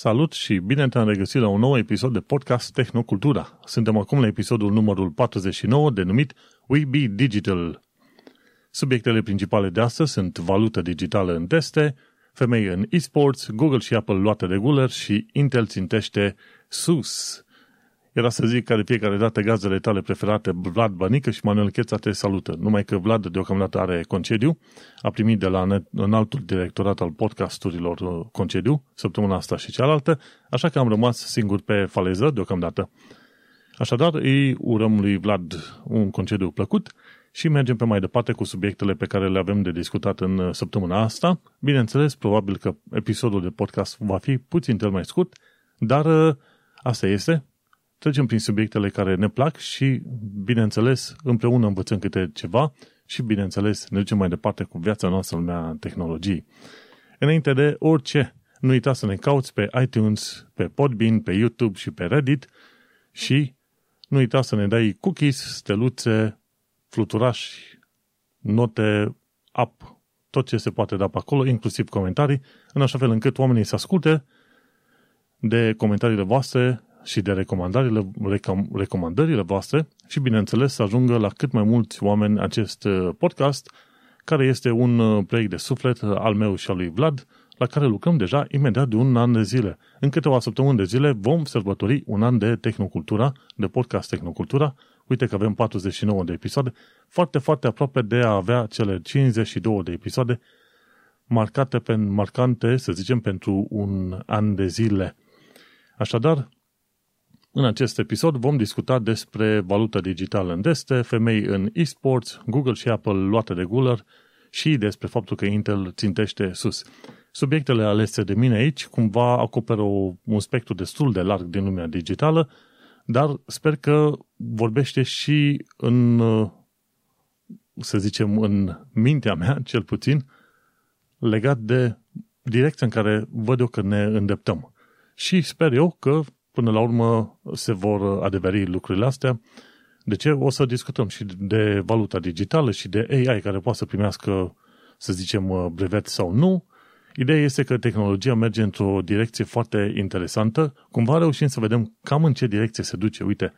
Salut și bine te-am regăsit la un nou episod de podcast Tehnocultura. Suntem acum la episodul numărul 49 denumit We Be Digital. Subiectele principale de astăzi sunt valută digitală în teste, femei în e-sports, Google și Apple luate de guler și Intel țintește sus. Era să zic că de fiecare dată gazele tale preferate, Vlad Bănică și Manuel Cheța te salută. Numai că Vlad deocamdată are concediu, a primit de la în altul directorat al podcasturilor uh, concediu, săptămâna asta și cealaltă, așa că am rămas singur pe faleză deocamdată. Așadar, îi urăm lui Vlad un concediu plăcut și mergem pe mai departe cu subiectele pe care le avem de discutat în uh, săptămâna asta. Bineînțeles, probabil că episodul de podcast va fi puțin cel mai scurt, dar uh, asta este, trecem prin subiectele care ne plac și, bineînțeles, împreună învățăm câte ceva și, bineînțeles, ne ducem mai departe cu viața noastră în lumea tehnologiei. Înainte de orice, nu uita să ne cauți pe iTunes, pe Podbean, pe YouTube și pe Reddit și nu uita să ne dai cookies, steluțe, fluturași, note, app, tot ce se poate da pe acolo, inclusiv comentarii, în așa fel încât oamenii să asculte de comentariile voastre și de recomandările, recom, recomandările voastre și, bineînțeles, să ajungă la cât mai mulți oameni acest uh, podcast, care este un uh, proiect de suflet uh, al meu și al lui Vlad, la care lucrăm deja imediat de un an de zile. În câteva săptămâni de zile vom sărbători un an de Tehnocultura, de podcast Tehnocultura. Uite că avem 49 de episoade, foarte, foarte aproape de a avea cele 52 de episoade marcate, pe, marcante, să zicem, pentru un an de zile. Așadar, în acest episod vom discuta despre valută digitală în deste, femei în e-sports, Google și Apple luate de guler și despre faptul că Intel țintește sus. Subiectele alese de mine aici cumva acoperă o, un spectru destul de larg din lumea digitală, dar sper că vorbește și în, să zicem, în mintea mea, cel puțin, legat de direcția în care văd eu că ne îndeptăm. Și sper eu că până la urmă se vor adeveri lucrurile astea. De ce? O să discutăm și de valuta digitală și de AI care poate să primească, să zicem, brevet sau nu. Ideea este că tehnologia merge într-o direcție foarte interesantă. Cumva reușim să vedem cam în ce direcție se duce. Uite,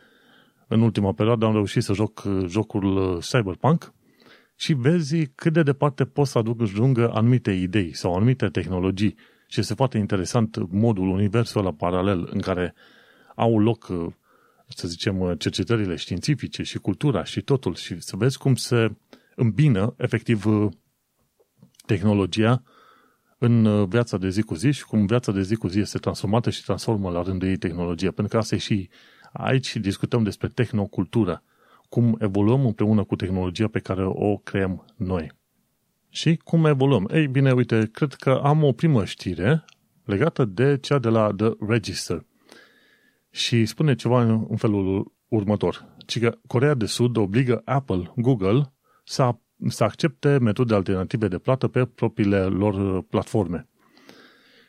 în ultima perioadă am reușit să joc jocul Cyberpunk și vezi cât de departe poți să aduc ajungă anumite idei sau anumite tehnologii și este foarte interesant modul, universul la paralel în care au loc, să zicem, cercetările științifice și cultura și totul și să vezi cum se îmbină efectiv tehnologia în viața de zi cu zi și cum viața de zi cu zi este transformată și transformă la rândul ei tehnologia. Pentru că asta e și aici discutăm despre tehnocultură, cum evoluăm împreună cu tehnologia pe care o creăm noi. Și cum evoluăm? Ei bine, uite, cred că am o primă știre legată de cea de la The Register. Și spune ceva în felul următor. Ci că Corea de Sud obligă Apple, Google să, să accepte metode alternative de plată pe propriile lor platforme.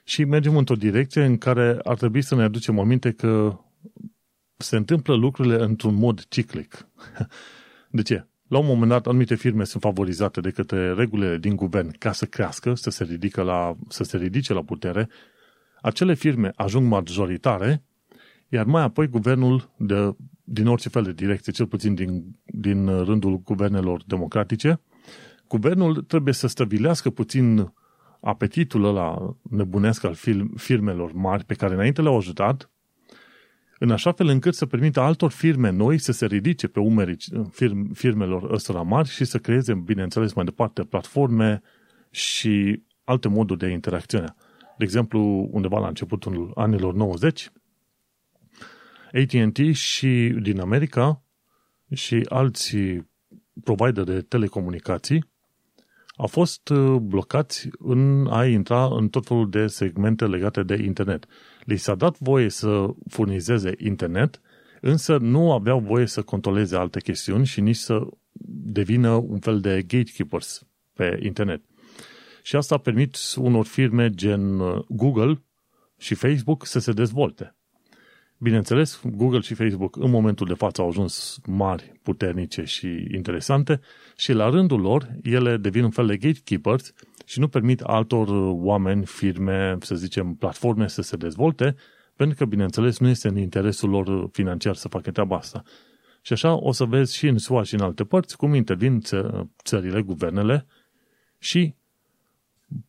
Și mergem într-o direcție în care ar trebui să ne aducem aminte că se întâmplă lucrurile într-un mod ciclic. De ce? La un moment dat, anumite firme sunt favorizate de către regulile din guvern ca să crească, să se, ridică la, să se ridice la putere. Acele firme ajung majoritare, iar mai apoi guvernul, de, din orice fel de direcție, cel puțin din, din rândul guvernelor democratice, guvernul trebuie să stabilească puțin apetitul ăla nebunesc al firmelor mari pe care înainte le-au ajutat în așa fel încât să permită altor firme noi să se ridice pe umerii firm, firmelor ăstora mari și să creeze, bineînțeles, mai departe platforme și alte moduri de interacțiune. De exemplu, undeva la începutul anilor 90, AT&T și din America și alți provider de telecomunicații au fost uh, blocați în a intra în tot felul de segmente legate de internet. Li s-a dat voie să furnizeze internet, însă nu aveau voie să controleze alte chestiuni și nici să devină un fel de gatekeepers pe internet. Și asta a permis unor firme gen uh, Google și Facebook să se dezvolte. Bineînțeles, Google și Facebook în momentul de față au ajuns mari, puternice și interesante și la rândul lor ele devin un fel de gatekeepers și nu permit altor oameni, firme, să zicem, platforme să se dezvolte, pentru că, bineînțeles, nu este în interesul lor financiar să facă treaba asta. Și așa o să vezi și în SUA și în alte părți cum intervin țările, guvernele și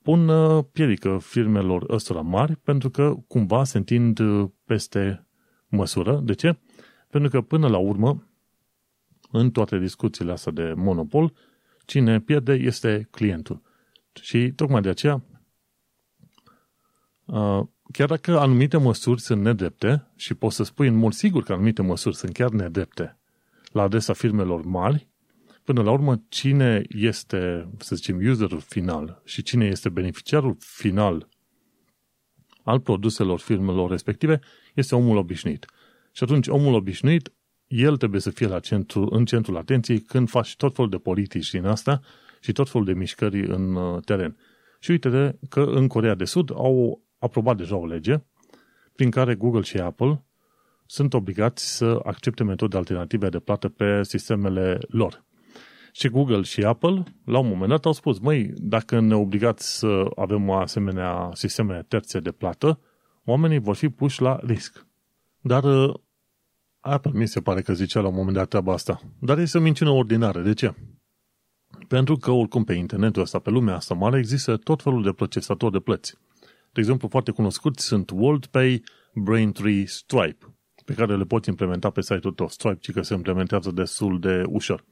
pun uh, piedică firmelor ăstora mari pentru că cumva se întind uh, peste măsură. De ce? Pentru că până la urmă, în toate discuțiile astea de monopol, cine pierde este clientul. Și tocmai de aceea, uh, chiar dacă anumite măsuri sunt nedrepte, și poți să spui în mod sigur că anumite măsuri sunt chiar nedrepte la adresa firmelor mari, până la urmă, cine este, să zicem, userul final și cine este beneficiarul final al produselor firmelor respective, este omul obișnuit. Și atunci, omul obișnuit, el trebuie să fie la centru, în centrul atenției când faci tot felul de politici din asta și tot felul de mișcări în uh, teren. Și uite că în Corea de Sud au aprobat deja o lege prin care Google și Apple sunt obligați să accepte metode alternative de plată pe sistemele lor. Și Google și Apple, la un moment dat, au spus, măi, dacă ne obligați să avem o asemenea sisteme terțe de plată, oamenii vor fi puși la risc. Dar uh, Apple mi se pare că zicea la un moment dat treaba asta. Dar este o minciună ordinară. De ce? Pentru că oricum pe internetul ăsta, pe lumea asta mare, există tot felul de procesatori de plăți. De exemplu, foarte cunoscuți sunt WorldPay, Braintree, Stripe, pe care le poți implementa pe site-ul tău. Stripe, ci că se implementează destul de ușor.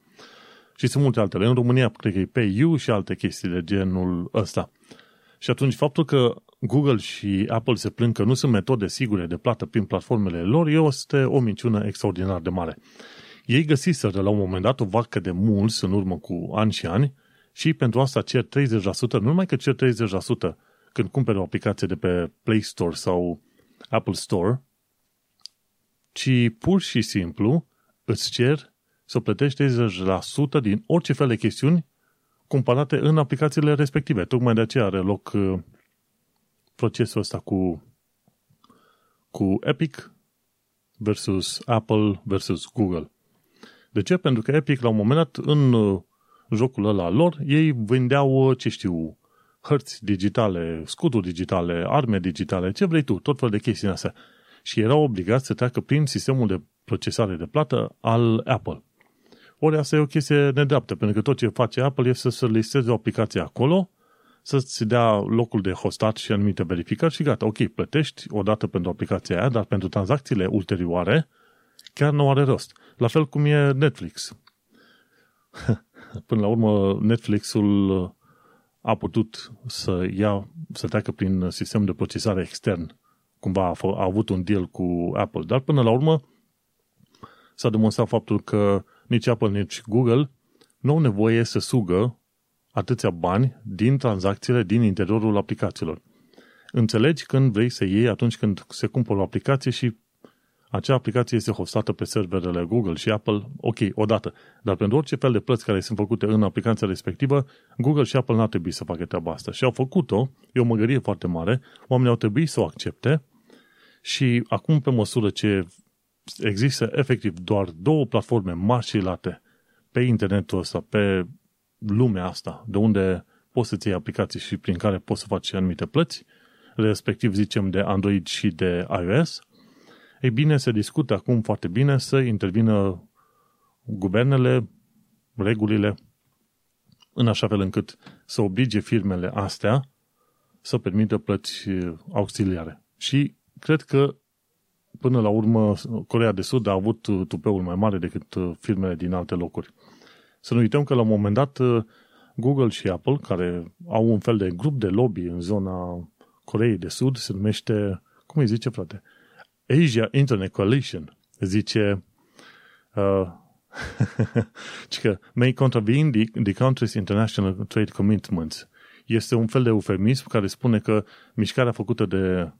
Și sunt multe altele. În România, cred că e PayU și alte chestii de genul ăsta. Și atunci, faptul că Google și Apple se plâng că nu sunt metode sigure de plată prin platformele lor, este o minciună extraordinar de mare. Ei găsiseră la un moment dat o vacă de mulți în urmă cu ani și ani și pentru asta cer 30%, nu numai că cer 30% când cumperi o aplicație de pe Play Store sau Apple Store, ci pur și simplu îți cer să plătești 30% din orice fel de chestiuni cumpărate în aplicațiile respective. Tocmai de aceea are loc uh, procesul ăsta cu, cu Epic versus Apple versus Google. De ce? Pentru că Epic, la un moment dat, în uh, jocul ăla lor, ei vindeau, uh, ce știu, hărți digitale, scuturi digitale, arme digitale, ce vrei tu, tot fel de chestii astea. Și erau obligați să treacă prin sistemul de procesare de plată al Apple. Ori asta e o chestie nedreaptă, pentru că tot ce face Apple este să listeze o aplicație acolo, să-ți dea locul de hostat și anumite verificări și gata, ok, plătești o dată pentru aplicația aia, dar pentru tranzacțiile ulterioare chiar nu are rost. La fel cum e Netflix. Până la urmă, Netflixul a putut să ia, să treacă prin sistem de procesare extern. Cumva a, a avut un deal cu Apple. Dar până la urmă s-a demonstrat faptul că nici Apple, nici Google nu au nevoie să sugă atâția bani din tranzacțiile din interiorul aplicațiilor. Înțelegi când vrei să iei atunci când se cumpără o aplicație și acea aplicație este hostată pe serverele Google și Apple, ok, odată. Dar pentru orice fel de plăți care sunt făcute în aplicația respectivă, Google și Apple n-ar trebui să facă treaba asta. Și au făcut-o, e o măgărie foarte mare, oamenii au trebuit să o accepte și acum, pe măsură ce există efectiv doar două platforme mari și late pe internetul ăsta, pe lumea asta, de unde poți să-ți iei aplicații și prin care poți să faci anumite plăți, respectiv zicem de Android și de iOS, ei bine, se discută acum foarte bine să intervină guvernele, regulile, în așa fel încât să oblige firmele astea să permită plăți auxiliare. Și cred că până la urmă Corea de Sud a avut tupeul mai mare decât firmele din alte locuri. Să nu uităm că la un moment dat Google și Apple, care au un fel de grup de lobby în zona Coreei de Sud, se numește, cum îi zice frate? Asia Internet Coalition. Zice uh, că may contravene the, the country's international trade commitments. Este un fel de eufemism care spune că mișcarea făcută de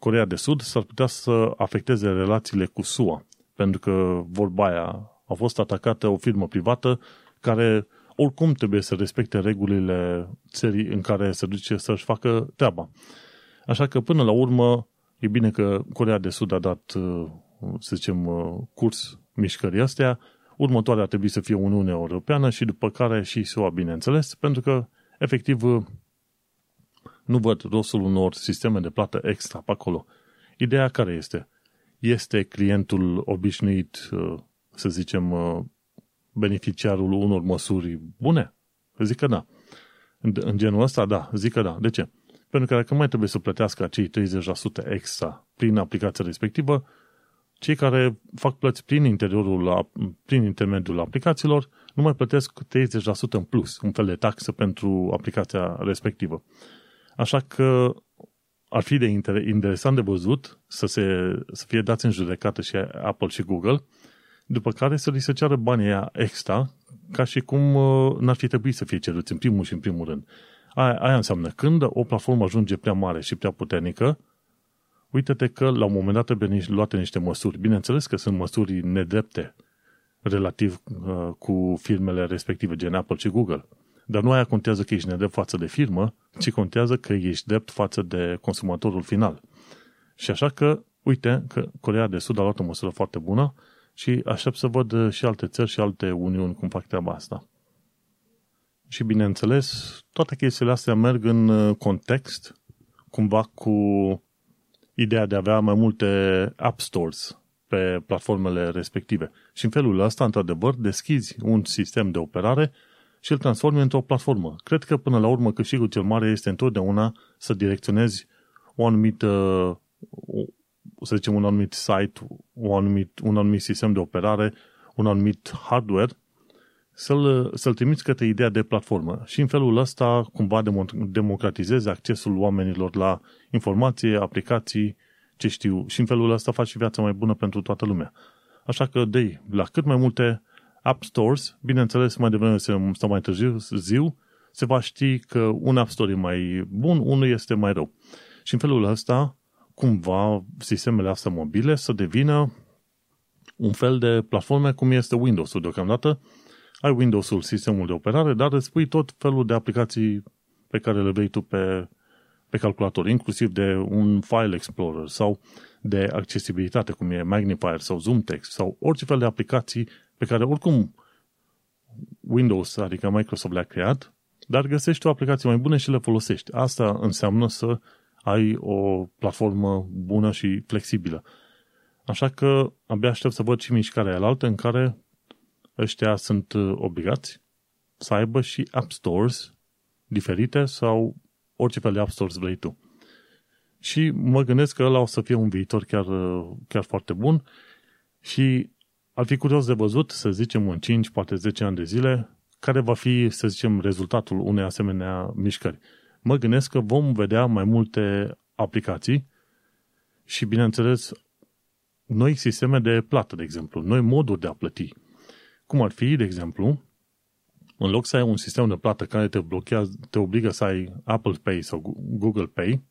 Corea de Sud s-ar putea să afecteze relațiile cu SUA. Pentru că vorba aia a fost atacată o firmă privată care oricum trebuie să respecte regulile țării în care se duce să-și facă treaba. Așa că până la urmă E bine că Corea de Sud a dat, să zicem, curs mișcării astea, următoarea ar trebui să fie Uniunea Europeană și după care și SUA, bineînțeles, pentru că, efectiv, nu văd rostul unor sisteme de plată extra pe acolo. Ideea care este? Este clientul obișnuit, să zicem, beneficiarul unor măsuri bune? Zic că da. În genul ăsta, da, zic că da. De ce? Pentru că dacă mai trebuie să plătească acei 30% extra prin aplicația respectivă, cei care fac plăți prin, interiorul, prin intermediul aplicațiilor nu mai plătesc 30% în plus, un fel de taxă pentru aplicația respectivă. Așa că ar fi de interesant de văzut să, se, să fie dați în judecată și Apple și Google, după care să li se ceară banii aia extra, ca și cum uh, n-ar fi trebuit să fie ceruți în primul și în primul rând. Aia, aia înseamnă când o platformă ajunge prea mare și prea puternică, uite-te că la un moment dat trebuie luate niște măsuri. Bineînțeles că sunt măsuri nedrepte relativ uh, cu firmele respective, gen Apple și Google. Dar nu aia contează că ești nedrept față de firmă, ci contează că ești drept față de consumatorul final. Și așa că, uite, că Corea de Sud a luat o măsură foarte bună și aștept să văd și alte țări și alte uniuni cum fac treaba asta. Și bineînțeles, toate chestiile astea merg în uh, context cumva cu ideea de a avea mai multe app stores pe platformele respective. Și în felul ăsta, într-adevăr, deschizi un sistem de operare și îl transformi într-o platformă. Cred că până la urmă câștigul cel mare este întotdeauna să direcționezi o anumită, să zicem, un anumit site, un anumit, un anumit sistem de operare, un anumit hardware să-l, să-l trimiți către ideea de platformă și în felul ăsta cumva democratizezi accesul oamenilor la informație, aplicații, ce știu, și în felul ăsta faci viața mai bună pentru toată lumea. Așa că, dei, la cât mai multe app stores, bineînțeles, mai devreme sau mai târziu, ziu, se va ști că un app store e mai bun, unul este mai rău. Și în felul ăsta, cumva, sistemele astea mobile să devină un fel de platforme cum este Windows-ul deocamdată, ai Windows-ul, sistemul de operare, dar îți pui tot felul de aplicații pe care le vrei tu pe, pe calculator, inclusiv de un file explorer sau de accesibilitate, cum e Magnifier sau Zoom Text sau orice fel de aplicații pe care oricum Windows, adică Microsoft le-a creat, dar găsești o aplicație mai bună și le folosești. Asta înseamnă să ai o platformă bună și flexibilă. Așa că abia aștept să văd și mișcarea alaltă în care ăștia sunt uh, obligați să aibă și app stores diferite sau orice fel de app stores vrei tu. Și mă gândesc că ăla o să fie un viitor chiar, uh, chiar foarte bun și ar fi curios de văzut, să zicem, în 5, poate 10 ani de zile, care va fi, să zicem, rezultatul unei asemenea mișcări. Mă gândesc că vom vedea mai multe aplicații și, bineînțeles, noi sisteme de plată, de exemplu, noi moduri de a plăti. Cum ar fi, de exemplu, în loc să ai un sistem de plată care te blochează, te obligă să ai Apple Pay sau Google Pay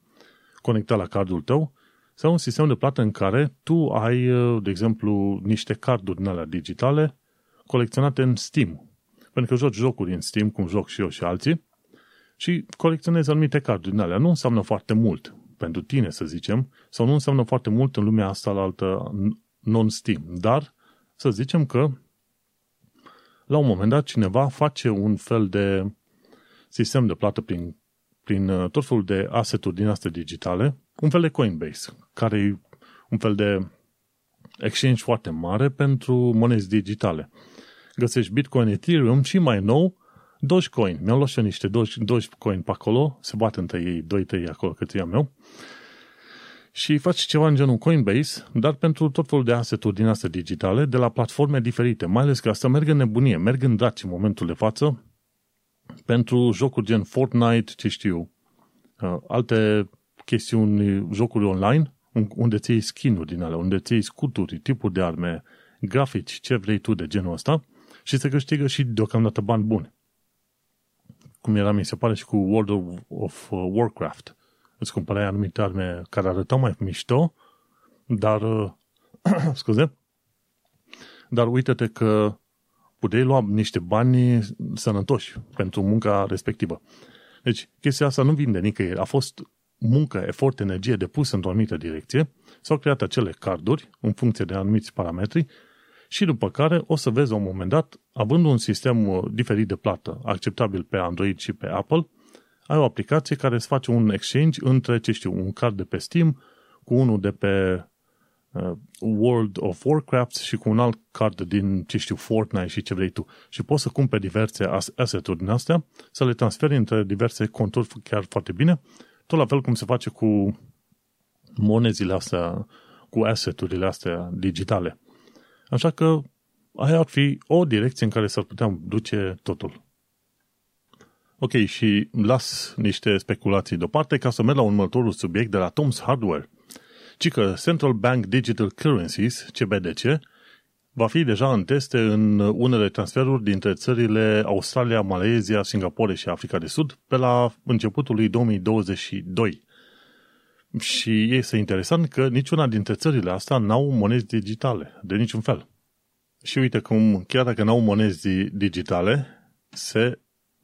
conectat la cardul tău, sau un sistem de plată în care tu ai, de exemplu, niște carduri din alea digitale colecționate în Steam. Pentru că joci jocuri în Steam, cum joc și eu și alții, și colecționezi anumite carduri din alea. Nu înseamnă foarte mult pentru tine, să zicem, sau nu înseamnă foarte mult în lumea asta la altă non-Steam. Dar să zicem că la un moment dat cineva face un fel de sistem de plată prin, prin uh, tot felul de asset-uri din astea digitale, un fel de Coinbase, care e un fel de exchange foarte mare pentru monezi digitale. Găsești Bitcoin, Ethereum și mai nou Dogecoin. Mi-au luat și eu niște Dogecoin pe acolo, se bate între ei, 2-3 acolo cât i-am eu și faci ceva în genul Coinbase, dar pentru tot felul de asset-uri din astea digitale, de la platforme diferite. Mai ales că asta merg în nebunie, merg în draci în momentul de față, pentru jocuri gen Fortnite, ce știu, uh, alte chestiuni, jocuri online, unde ți iei skin-uri din alea, unde ți iei scuturi, tipuri de arme, grafici, ce vrei tu de genul ăsta, și se câștigă și deocamdată bani buni. Cum era, mi se pare, și cu World of, of uh, Warcraft îți cumpărai anumite arme care arătau mai mișto, dar, scuze, dar uite-te că puteai lua niște bani sănătoși pentru munca respectivă. Deci, chestia asta nu vinde nicăieri. A fost muncă, efort, energie depus într-o anumită direcție, s-au creat acele carduri în funcție de anumiți parametri și după care o să vezi la un moment dat, având un sistem uh, diferit de plată, acceptabil pe Android și pe Apple, ai o aplicație care îți face un exchange între, ce știu, un card de pe Steam cu unul de pe uh, World of Warcraft și cu un alt card din, ce știu, Fortnite și ce vrei tu. Și poți să cumperi diverse asset-uri din astea, să le transferi între diverse conturi chiar foarte bine, tot la fel cum se face cu monezile astea, cu asset-urile astea digitale. Așa că aia ar fi o direcție în care s-ar putea duce totul. Ok, și las niște speculații deoparte ca să merg la următorul subiect de la Tom's Hardware. Ci că Central Bank Digital Currencies, CBDC, va fi deja în teste în unele transferuri dintre țările Australia, Malezia, Singapore și Africa de Sud pe la începutul lui 2022. Și este interesant că niciuna dintre țările astea n-au monezi digitale, de niciun fel. Și uite cum, chiar dacă n-au monezi digitale, se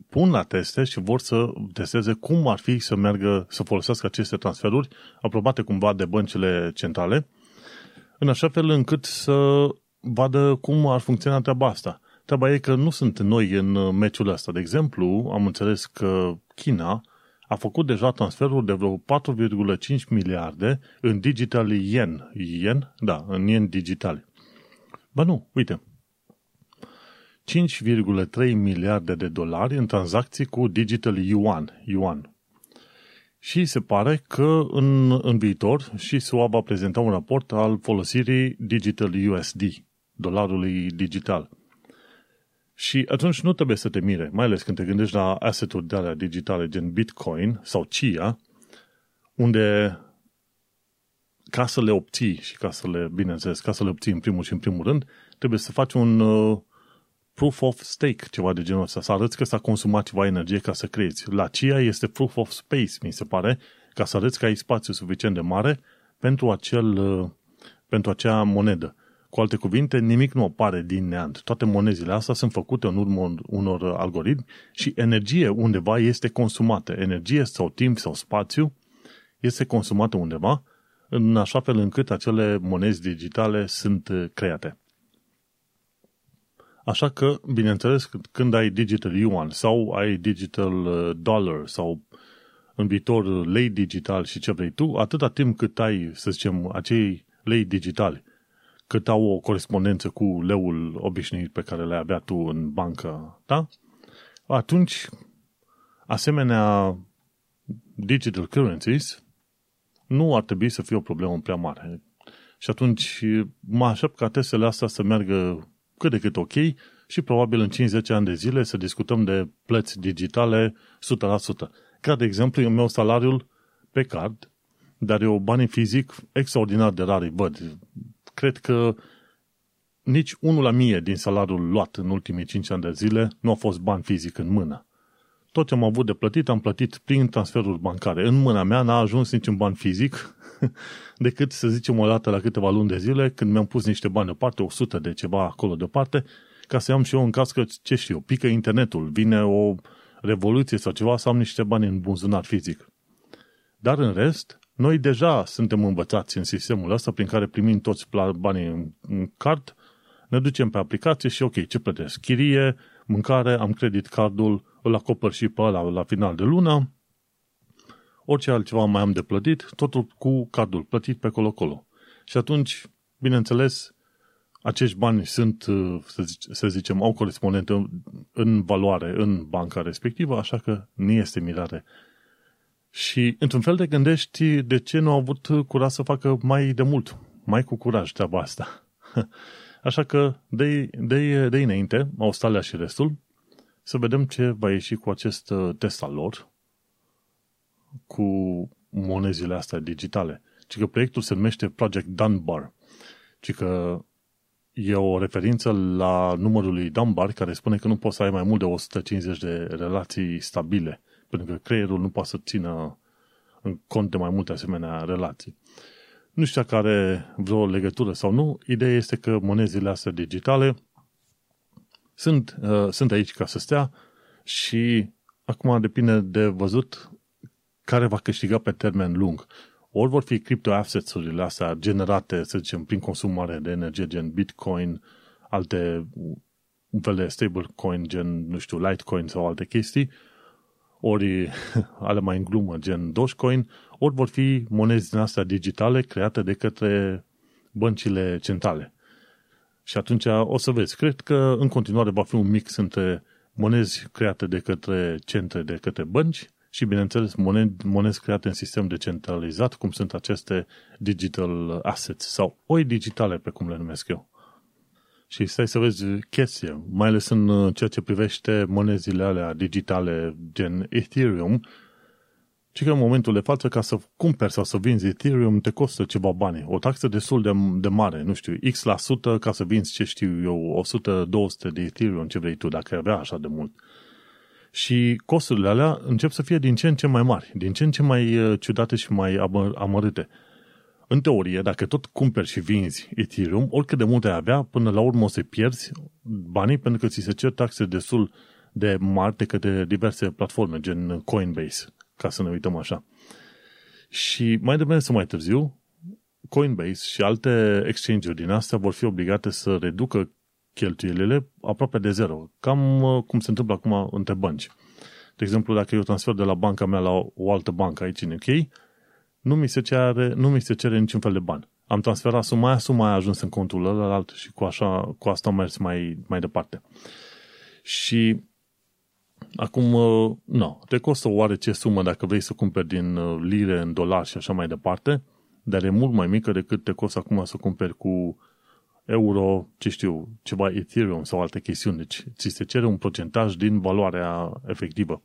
pun la teste și vor să testeze cum ar fi să meargă, să folosească aceste transferuri aprobate cumva de băncile centrale, în așa fel încât să vadă cum ar funcționa treaba asta. Treaba e că nu sunt noi în meciul ăsta. De exemplu, am înțeles că China a făcut deja transferuri de vreo 4,5 miliarde în digital yen. Yen? Da, în yen digitali. Ba nu, uite. 5,3 miliarde de dolari în tranzacții cu digital yuan. yuan. Și se pare că în, în viitor și SUA va prezenta un raport al folosirii digital USD, dolarului digital. Și atunci nu trebuie să te mire, mai ales când te gândești la asset-uri de alea digitale gen Bitcoin sau CIA, unde ca să le obții și ca să le, bineînțeles, ca să le obții în primul și în primul rând, trebuie să faci un uh, proof of stake, ceva de genul ăsta, să arăți că s-a consumat ceva energie ca să creezi. La CIA este proof of space, mi se pare, ca să arăți că ai spațiu suficient de mare pentru, acel, uh, pentru acea monedă. Cu alte cuvinte, nimic nu apare din neant. Toate monezile astea sunt făcute în urmă unor algoritmi și energie undeva este consumată. Energie sau timp sau spațiu este consumată undeva în așa fel încât acele monezi digitale sunt uh, create. Așa că, bineînțeles, când ai digital yuan sau ai digital uh, dollar sau în viitor lei digital și ce vrei tu, atâta timp cât ai, să zicem, acei lei digitali cât au o corespondență cu leul obișnuit pe care le avea tu în bancă, da? Atunci, asemenea digital currencies nu ar trebui să fie o problemă prea mare. Și atunci mă aștept ca testele astea să meargă cât de cât ok și probabil în 5-10 ani de zile să discutăm de plăți digitale 100%. Ca de exemplu, eu meu salariul pe card, dar eu banii fizic extraordinar de rari văd cred că nici unul la mie din salariul luat în ultimii 5 ani de zile nu a fost bani fizic în mână. Tot ce am avut de plătit, am plătit prin transferuri bancare. În mâna mea n-a ajuns niciun ban fizic, decât, să zicem, o dată la câteva luni de zile, când mi-am pus niște bani deoparte, 100 de ceva acolo deoparte, ca să am și eu în caz că, ce știu, pică internetul, vine o revoluție sau ceva, să am niște bani în buzunar fizic. Dar în rest, noi deja suntem învățați în sistemul ăsta prin care primim toți banii în card, ne ducem pe aplicație și ok, ce plătesc? Chirie, mâncare, am credit cardul, îl acopăr și pe ăla la final de lună, orice altceva mai am de plătit, totul cu cardul plătit pe colo-colo. Și atunci, bineînțeles, acești bani sunt, să zicem, au corespondent în, în valoare în banca respectivă, așa că nu este mirare și, într-un fel, te gândești de ce nu au avut curaj să facă mai de mult, mai cu curaj treaba asta. Așa că, de, de, de înainte, Australia și restul, să vedem ce va ieși cu acest uh, test al lor, cu monezile astea digitale. Ci că proiectul se numește Project Dunbar. Ci că e o referință la numărul lui Dunbar care spune că nu poți să ai mai mult de 150 de relații stabile pentru că creierul nu poate să țină în cont de mai multe asemenea relații. Nu știu dacă are vreo legătură sau nu, ideea este că monezile astea digitale sunt, uh, sunt aici ca să stea și acum depinde de văzut care va câștiga pe termen lung. Ori vor fi crypto-assets-urile astea generate, să zicem, prin consumare de energie, gen Bitcoin, alte un fel de stablecoin, gen, nu știu, Litecoin sau alte chestii, ori ale mai în glumă, gen Dogecoin, ori vor fi monezi din astea digitale create de către băncile centrale. Și atunci o să vezi. Cred că în continuare va fi un mix între monezi create de către centre, de către bănci și, bineînțeles, monezi, monezi create în sistem decentralizat, cum sunt aceste digital assets sau oi digitale, pe cum le numesc eu. Și stai să vezi chestie, mai ales în ceea ce privește monezile alea digitale gen Ethereum, ci că în momentul de față, ca să cumperi sau să vinzi Ethereum, te costă ceva bani. O taxă destul de, de mare, nu știu, X la sută ca să vinzi, ce știu eu, 100-200 de Ethereum, ce vrei tu, dacă ai avea așa de mult. Și costurile alea încep să fie din ce în ce mai mari, din ce în ce mai uh, ciudate și mai amărâte. În teorie, dacă tot cumperi și vinzi Ethereum, oricât de multe ai avea, până la urmă o să pierzi banii pentru că ți se cer taxe destul de mari de către diverse platforme, gen Coinbase, ca să ne uităm așa. Și mai devreme să mai târziu, Coinbase și alte exchange-uri din astea vor fi obligate să reducă cheltuielile aproape de zero, cam uh, cum se întâmplă acum între bănci. De exemplu, dacă eu transfer de la banca mea la o altă bancă aici în UK, nu mi se cere, nu mi se cere niciun fel de bani. Am transferat suma aia, suma aia a ajuns în contul ălalt și cu, așa, cu asta am mers mai, mai departe. Și acum, uh, nu, te costă oarece sumă dacă vrei să cumperi din uh, lire în dolari și așa mai departe, dar e mult mai mică decât te costă acum să cumperi cu euro, ce știu, ceva Ethereum sau alte chestiuni. Deci ți se cere un procentaj din valoarea efectivă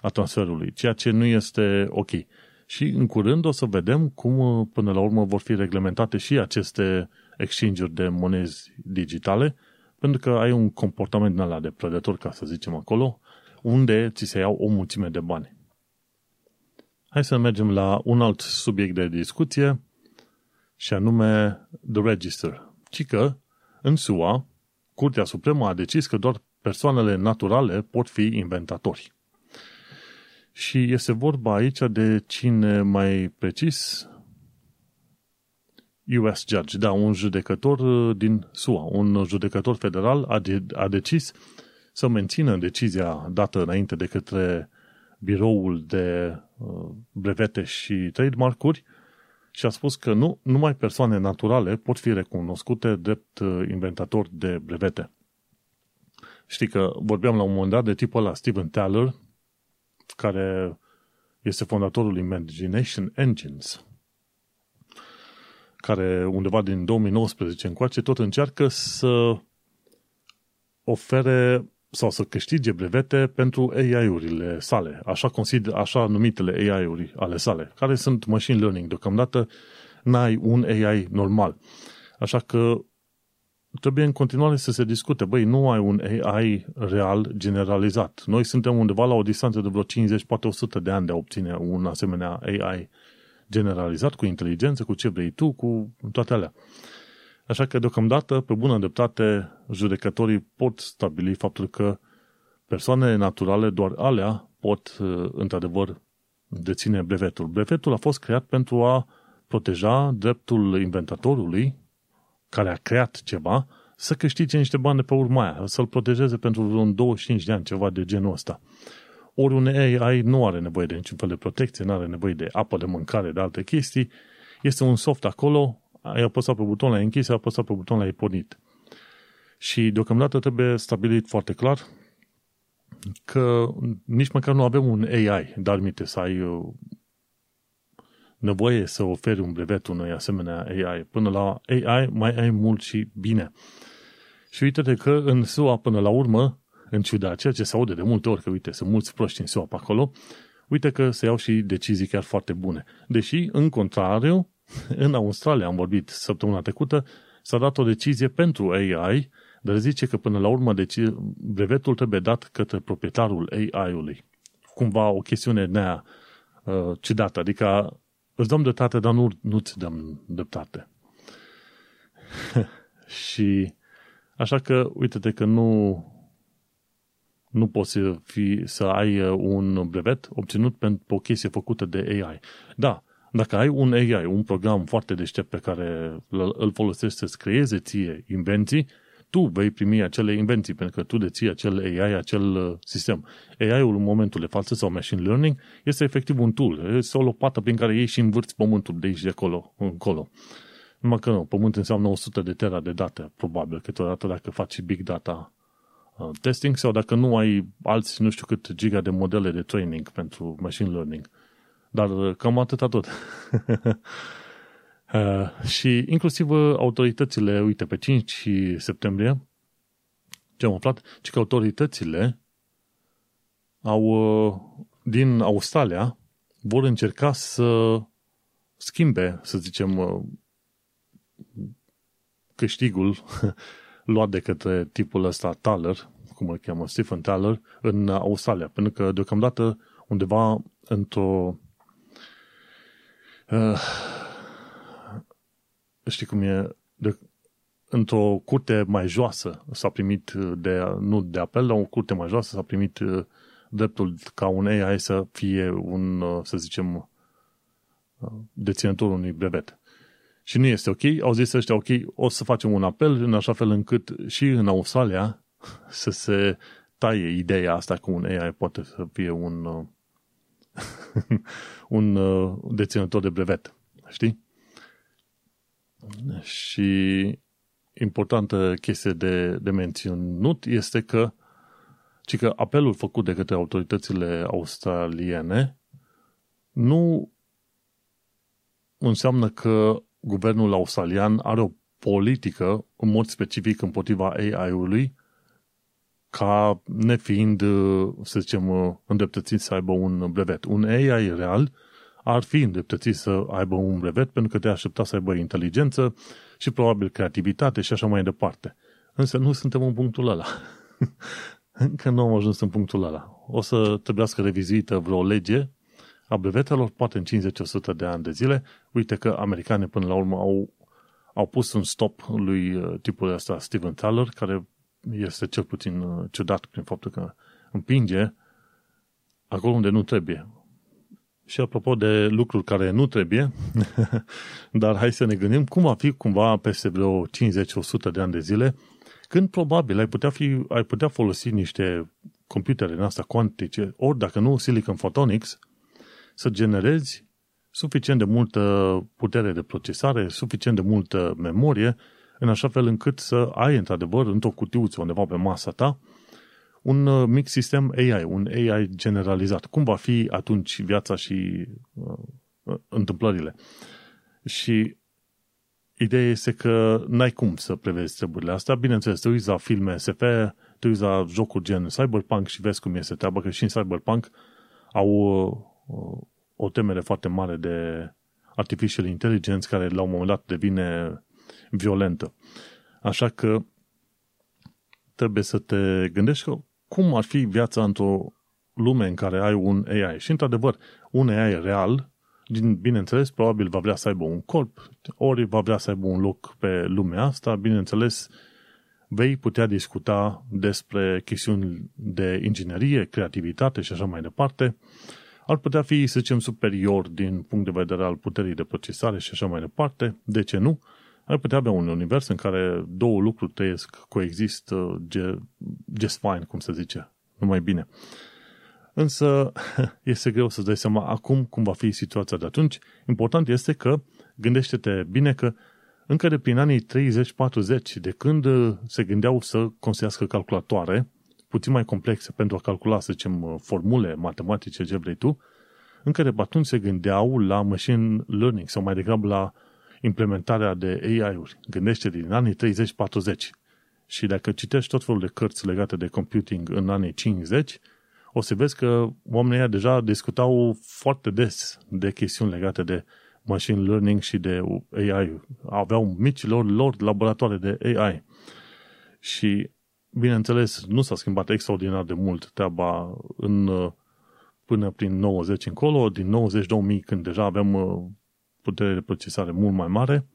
a transferului, ceea ce nu este ok. Și în curând o să vedem cum până la urmă vor fi reglementate și aceste exchange-uri de monezi digitale, pentru că ai un comportament din ăla de prădător, ca să zicem acolo, unde ți se iau o mulțime de bani. Hai să mergem la un alt subiect de discuție, și anume The Register. Ci că, în SUA, Curtea Supremă a decis că doar persoanele naturale pot fi inventatori. Și este vorba aici de cine mai precis US Judge, da, un judecător uh, din SUA, un judecător federal a, de, a decis să mențină decizia dată înainte de către biroul de uh, brevete și trademark-uri și a spus că nu numai persoane naturale pot fi recunoscute drept uh, inventator de brevete. Știi că vorbeam la un moment dat de tipul ăla Steven Taylor, care este fondatorul Imagination Engines, care undeva din 2019 încoace tot încearcă să ofere sau să câștige brevete pentru AI-urile sale, așa, consider, așa numitele AI-uri ale sale, care sunt machine learning. Deocamdată n-ai un AI normal. Așa că trebuie în continuare să se discute. Băi, nu ai un AI real generalizat. Noi suntem undeva la o distanță de vreo 50, poate 100 de ani de a obține un asemenea AI generalizat, cu inteligență, cu ce vrei tu, cu toate alea. Așa că, deocamdată, pe bună dreptate, judecătorii pot stabili faptul că persoanele naturale, doar alea, pot, uh, într-adevăr, deține brevetul. Brevetul a fost creat pentru a proteja dreptul inventatorului care a creat ceva să câștige niște bani de pe urma aia, să-l protejeze pentru un 25 de ani, ceva de genul ăsta. Ori un AI nu are nevoie de niciun fel de protecție, nu are nevoie de apă, de mâncare, de alte chestii. Este un soft acolo, ai apăsat pe buton, l-ai închis, ai apăsat pe buton, l-ai pornit. Și deocamdată trebuie stabilit foarte clar că nici măcar nu avem un AI, dar minte să ai uh, nevoie să oferi un brevet unui asemenea AI. Până la AI mai ai mult și bine. Și uite că în SUA până la urmă, în ciuda ceea ce se aude de multe ori, că uite, sunt mulți proști în SUA pe acolo, uite că se iau și decizii chiar foarte bune. Deși, în contrariu, în Australia, am vorbit săptămâna trecută, s-a dat o decizie pentru AI, dar zice că până la urmă deci, brevetul trebuie dat către proprietarul AI-ului. Cumva o chestiune nea uh, ciudată, adică îți dăm dreptate, dar nu, nu-ți dăm dreptate. și așa că, uite-te că nu, nu poți să, fi, să ai uh, un brevet obținut pentru o chestie făcută de AI. Da, dacă ai un AI, un program foarte deștept pe care îl folosești să-ți creeze ție invenții, tu vei primi acele invenții, pentru că tu deții acel AI, acel uh, sistem. AI-ul în momentul de față sau machine learning este efectiv un tool, este o lopată prin care ieși și învârți pământul de aici de acolo, încolo. Numai că nu, pământ înseamnă 100 de tera de date, probabil, câteodată dacă faci big data uh, testing sau dacă nu ai alți, nu știu cât giga de modele de training pentru machine learning. Dar uh, cam atâta tot. Uh, și inclusiv uh, autoritățile, uite, pe 5 septembrie, ce am aflat, ci că autoritățile au, uh, din Australia vor încerca să schimbe, să zicem, uh, câștigul luat de către tipul ăsta Thaler, cum îl cheamă, Stephen Thaler, în Australia. Pentru că deocamdată undeva într-o uh, știi cum e, de, într-o curte mai joasă s-a primit, de, nu de apel, dar o curte mai joasă s-a primit uh, dreptul ca un AI să fie un, uh, să zicem, uh, deținător unui brevet. Și nu este ok. Au zis ăștia, ok, o să facem un apel în așa fel încât și în Australia să se taie ideea asta că un AI poate să fie un, un deținător de brevet. Știi? Și importantă chestie de, de menționut este că, ci că apelul făcut de către autoritățile australiene nu înseamnă că guvernul australian are o politică în mod specific împotriva AI-ului ca nefiind, să zicem, îndreptățit să aibă un brevet. Un AI real ar fi îndreptățit să aibă un brevet pentru că te aștepta să aibă inteligență și probabil creativitate și așa mai departe. Însă nu suntem în punctul ăla. Încă nu am ajuns în punctul ăla. O să trebuiască revizuită vreo lege a brevetelor, poate în 50-100 de ani de zile. Uite că americanii până la urmă au, au pus un stop lui uh, tipul ăsta Steven Tyler, care este cel puțin uh, ciudat prin faptul că împinge acolo unde nu trebuie. Și apropo de lucruri care nu trebuie, dar hai să ne gândim cum va fi cumva peste vreo 50-100 de ani de zile, când probabil ai putea, fi, ai putea folosi niște computere în asta cuantice, ori dacă nu Silicon Photonics, să generezi suficient de multă putere de procesare, suficient de multă memorie, în așa fel încât să ai într-adevăr într-o cutiuță undeva pe masa ta un uh, mic sistem AI, un AI generalizat. Cum va fi atunci viața și uh, uh, întâmplările? Și ideea este că n-ai cum să prevezi treburile astea. Bineînțeles, te uiți la filme SF, te uiți la jocuri gen Cyberpunk și vezi cum este treaba, că și în Cyberpunk au uh, o temere foarte mare de artificial intelligence care la un moment dat devine violentă. Așa că trebuie să te gândești că cum ar fi viața într-o lume în care ai un AI. Și, într-adevăr, un AI real, din, bineînțeles, probabil va vrea să aibă un corp, ori va vrea să aibă un loc pe lumea asta, bineînțeles, vei putea discuta despre chestiuni de inginerie, creativitate și așa mai departe. Ar putea fi, să zicem, superior din punct de vedere al puterii de procesare și așa mai departe. De ce nu? Ar putea avea un univers în care două lucruri trăiesc, coexistă just fine, cum se zice, numai bine. Însă este greu să-ți dai seama acum cum va fi situația de atunci. Important este că gândește-te bine că încă de prin anii 30-40, de când se gândeau să construiască calculatoare puțin mai complexe pentru a calcula, să zicem, formule matematice, ce vrei tu, încă de atunci se gândeau la machine learning sau mai degrabă la implementarea de AI-uri. Gândește din anii 30-40. Și dacă citești tot felul de cărți legate de computing în anii 50, o să vezi că oamenii deja discutau foarte des de chestiuni legate de machine learning și de AI. Aveau micilor lor laboratoare de AI. Și, bineînțeles, nu s-a schimbat extraordinar de mult treaba în, până prin 90 încolo, din 90-2000 când deja aveam putere de procesare mult mai mare,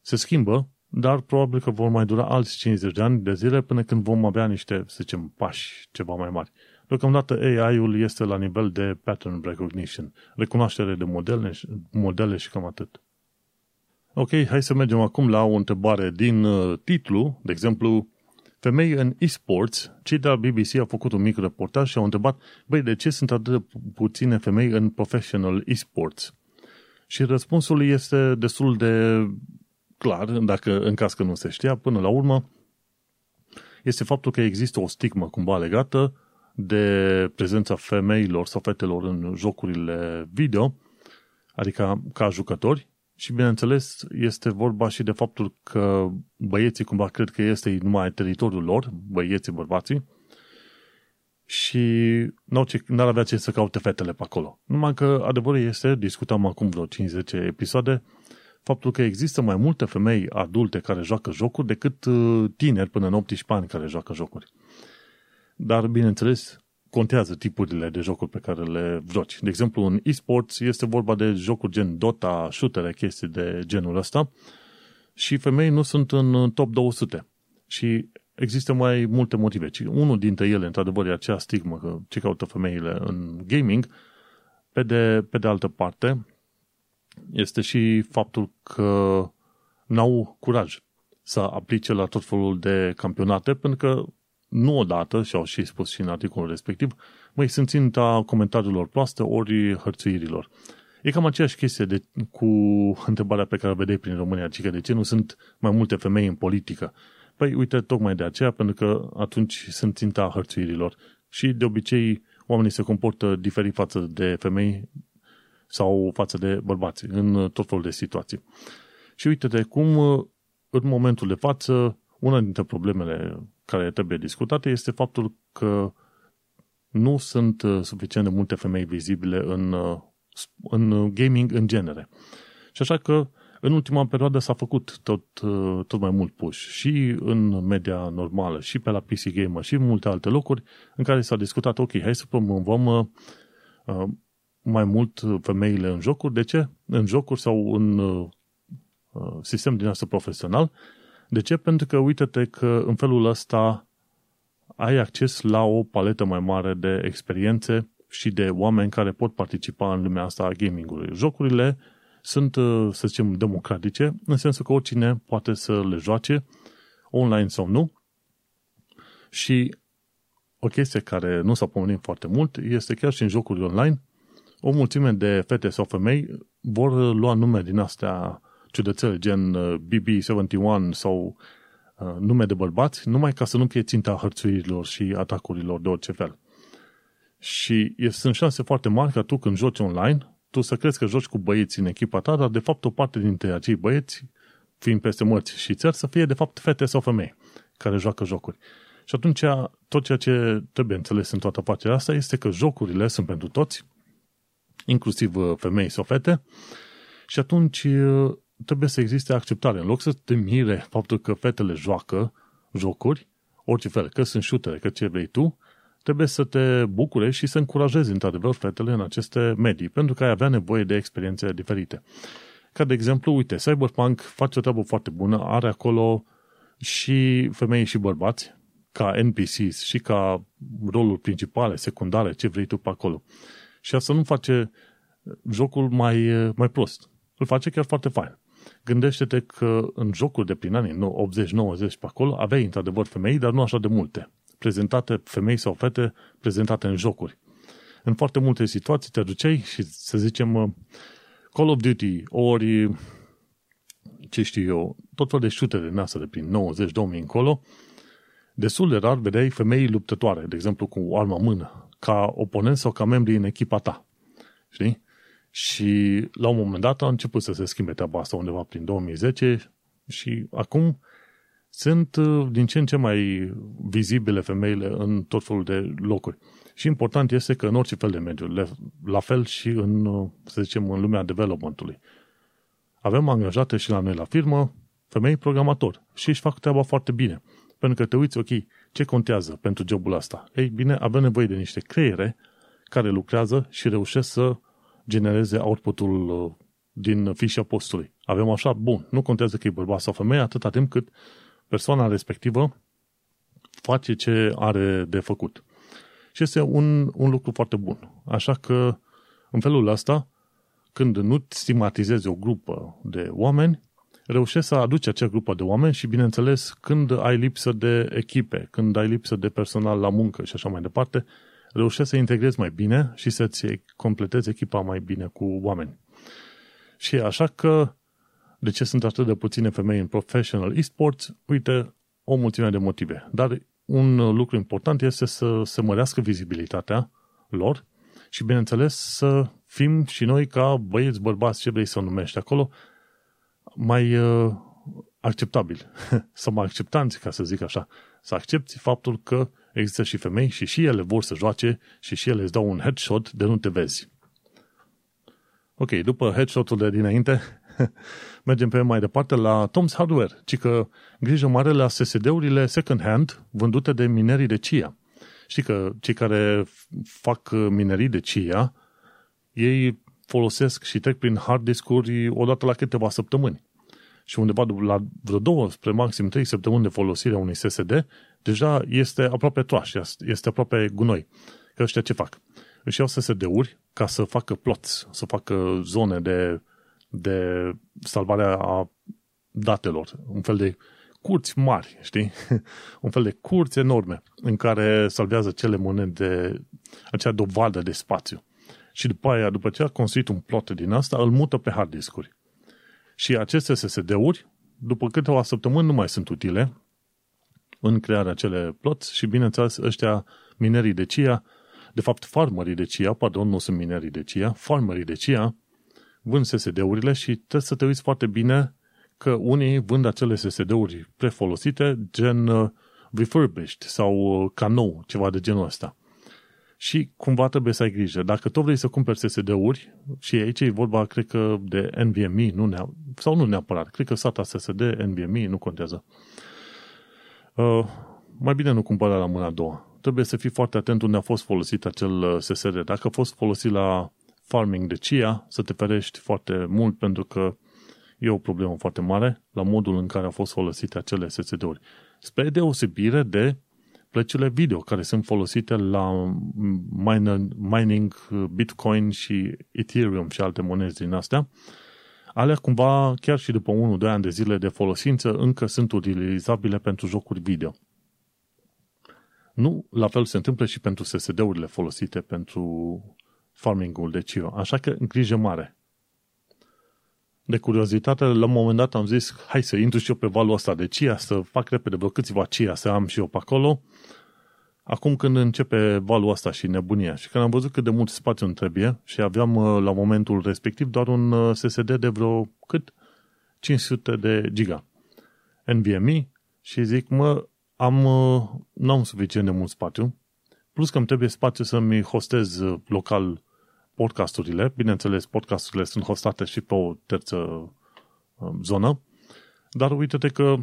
se schimbă dar probabil că vor mai dura alți 50 de ani de zile până când vom avea niște, să zicem, pași ceva mai mari. Deocamdată AI-ul este la nivel de pattern recognition, recunoaștere de modele, modele și cam atât. Ok, hai să mergem acum la o întrebare din uh, titlu, de exemplu, Femei în esports, cei de la BBC au făcut un mic reportaj și au întrebat, băi, de ce sunt atât de puține femei în professional esports? Și răspunsul este destul de clar, dacă în caz că nu se știa, până la urmă, este faptul că există o stigmă cumva legată de prezența femeilor sau fetelor în jocurile video, adică ca jucători, și bineînțeles este vorba și de faptul că băieții cumva cred că este numai teritoriul lor, băieții, bărbații, și n-au ce, n-ar avea ce să caute fetele pe acolo. Numai că adevărul este, discutam acum vreo 50 episoade, faptul că există mai multe femei adulte care joacă jocuri decât uh, tineri până în 18 ani care joacă jocuri. Dar, bineînțeles, contează tipurile de jocuri pe care le joci. De exemplu, în esports este vorba de jocuri gen Dota, shootere, chestii de genul ăsta și femei nu sunt în top 200. Și există mai multe motive. Ci unul dintre ele, într-adevăr, e acea stigmă că ce caută femeile în gaming. Pe de, pe de altă parte, este și faptul că n-au curaj să aplice la tot felul de campionate, pentru că nu odată, și au și spus și în articolul respectiv, măi, sunt ținta comentariilor proaste ori hărțuirilor. E cam aceeași chestie de, cu întrebarea pe care o vedeai prin România, că de ce nu sunt mai multe femei în politică? Păi uite, tocmai de aceea, pentru că atunci sunt ținta hărțuirilor. Și de obicei oamenii se comportă diferit față de femei sau față de bărbați în tot felul de situații. Și uite de cum în momentul de față una dintre problemele care trebuie discutate este faptul că nu sunt uh, suficient de multe femei vizibile în, uh, în gaming în genere. Și așa că în ultima perioadă s-a făcut tot, uh, tot mai mult push și în media normală, și pe la PC Gamer, și în multe alte locuri în care s-a discutat, ok, hai să promovăm uh, mai mult femeile în jocuri. De ce? În jocuri sau în uh, sistem din asta profesional de ce? Pentru că uite-te că în felul ăsta ai acces la o paletă mai mare de experiențe și de oameni care pot participa în lumea asta a gamingului. Jocurile sunt, uh, să zicem, democratice, în sensul că oricine poate să le joace, online sau nu. Și o chestie care nu s-a pomenit foarte mult este chiar și în jocuri online, o mulțime de fete sau femei vor lua nume din astea ciudățele, gen uh, BB-71 sau uh, nume de bărbați, numai ca să nu fie ținta hărțuirilor și atacurilor de orice fel. Și sunt șanse foarte mari ca tu când joci online, tu să crezi că joci cu băieți în echipa ta, dar de fapt o parte dintre acei băieți, fiind peste mărți și țări, să fie de fapt fete sau femei care joacă jocuri. Și atunci tot ceea ce trebuie înțeles în toată afacerea asta este că jocurile sunt pentru toți, inclusiv uh, femei sau fete, și atunci trebuie să existe acceptare. În loc să te mire faptul că fetele joacă jocuri, orice fel, că sunt șutere, că ce vrei tu, trebuie să te bucure și să încurajezi într-adevăr fetele în aceste medii, pentru că ai avea nevoie de experiențe diferite. Ca de exemplu, uite, Cyberpunk face o treabă foarte bună, are acolo și femei și bărbați, ca NPCs și ca roluri principale, secundare, ce vrei tu pe acolo. Și asta nu face jocul mai, mai prost. Îl face chiar foarte fain. Gândește-te că în jocul de prin anii 80-90 pe acolo aveai într-adevăr femei, dar nu așa de multe. Prezentate femei sau fete prezentate în jocuri. În foarte multe situații te duceai și, să zicem, uh, Call of Duty ori ce știu eu, tot felul de șutere din asta de prin 90-2000 încolo, destul de rar vedeai femei luptătoare, de exemplu cu o armă mână, ca oponent sau ca membri în echipa ta. Știi? Și la un moment dat a început să se schimbe treaba asta undeva prin 2010 și acum sunt uh, din ce în ce mai vizibile femeile în tot felul de locuri. Și important este că în orice fel de mediu, la fel și în, uh, să zicem, în lumea developmentului. Avem angajate și la noi la firmă femei programatori și își fac treaba foarte bine. Pentru că te uiți, ok, ce contează pentru jobul ăsta? Ei bine, avem nevoie de niște creiere care lucrează și reușesc să genereze outputul uh, din fișa postului. Avem așa, bun, nu contează că e bărbat sau femeie, atâta timp cât persoana respectivă face ce are de făcut. Și este un, un lucru foarte bun. Așa că, în felul ăsta, când nu stigmatizezi o grupă de oameni, reușești să aduci acea grupă de oameni și, bineînțeles, când ai lipsă de echipe, când ai lipsă de personal la muncă și așa mai departe, reușești să integrezi mai bine și să-ți completezi echipa mai bine cu oameni. Și așa că, de ce sunt atât de puține femei în professional esports? Uite, o mulțime de motive. Dar un lucru important este să se mărească vizibilitatea lor și, bineînțeles, să fim și noi ca băieți, bărbați, ce vrei să numești acolo, mai uh, acceptabil, sau mai acceptanți, ca să zic așa. Să accepti faptul că există și femei și și ele vor să joace și și ele îți dau un headshot de nu te vezi. Ok, după headshot-ul de dinainte, mergem pe mai departe la Tom's Hardware, ci că grijă mare la SSD-urile second-hand vândute de minerii de CIA. Știi că cei care fac minerii de CIA, ei folosesc și trec prin hard disk-uri odată la câteva săptămâni. Și undeva la vreo două, spre maxim trei săptămâni de folosire a unui SSD, deja este aproape trash, este aproape gunoi. Că ăștia ce fac? Își iau SSD-uri ca să facă plots, să facă zone de, de salvare a datelor, un fel de curți mari, știi? un fel de curți enorme în care salvează cele monede, acea dovadă de spațiu. Și după aia, după ce a construit un plot din asta, îl mută pe hard discuri. Și aceste SSD-uri, după câteva săptămâni, nu mai sunt utile în crearea acele plots și, bineînțeles, ăștia minerii de CIA, de fapt farmerii de CIA, pardon, nu sunt minerii de CIA, farmerii de CIA, vând SSD-urile și trebuie să te uiți foarte bine că unii vând acele SSD-uri prefolosite, gen uh, refurbished sau uh, ca nou, ceva de genul ăsta. Și cumva trebuie să ai grijă. Dacă tu vrei să cumperi SSD-uri, și aici e vorba, cred că, de NVMe, nu neap- sau nu neapărat, cred că SATA SSD, NVMe, nu contează. Uh, mai bine nu cumpăra la mâna a doua. Trebuie să fii foarte atent unde a fost folosit acel uh, SSD. Dacă a fost folosit la farming de CIA, să te ferești foarte mult pentru că e o problemă foarte mare la modul în care au fost folosite acele SSD-uri. Spre deosebire de plăcile video care sunt folosite la mining Bitcoin și Ethereum și alte monede din astea, alea cumva, chiar și după 1-2 ani de zile de folosință, încă sunt utilizabile pentru jocuri video. Nu, la fel se întâmplă și pentru SSD-urile folosite pentru farming-ul de CIO. Așa că grijă mare. De curiozitate, la un moment dat am zis, hai să intru și eu pe valul ăsta de CIA, să fac repede vreo câțiva CIA, să am și eu pe acolo. Acum când începe valul ăsta și nebunia și când am văzut cât de mult spațiu îmi trebuie și aveam uh, la momentul respectiv doar un uh, SSD de vreo cât? 500 de giga. NVMe și zic, mă, am, uh, nu am suficient de mult spațiu, plus că îmi trebuie spațiu să-mi hostez local podcasturile. Bineînțeles, podcasturile sunt hostate și pe o terță um, zonă, dar uite-te că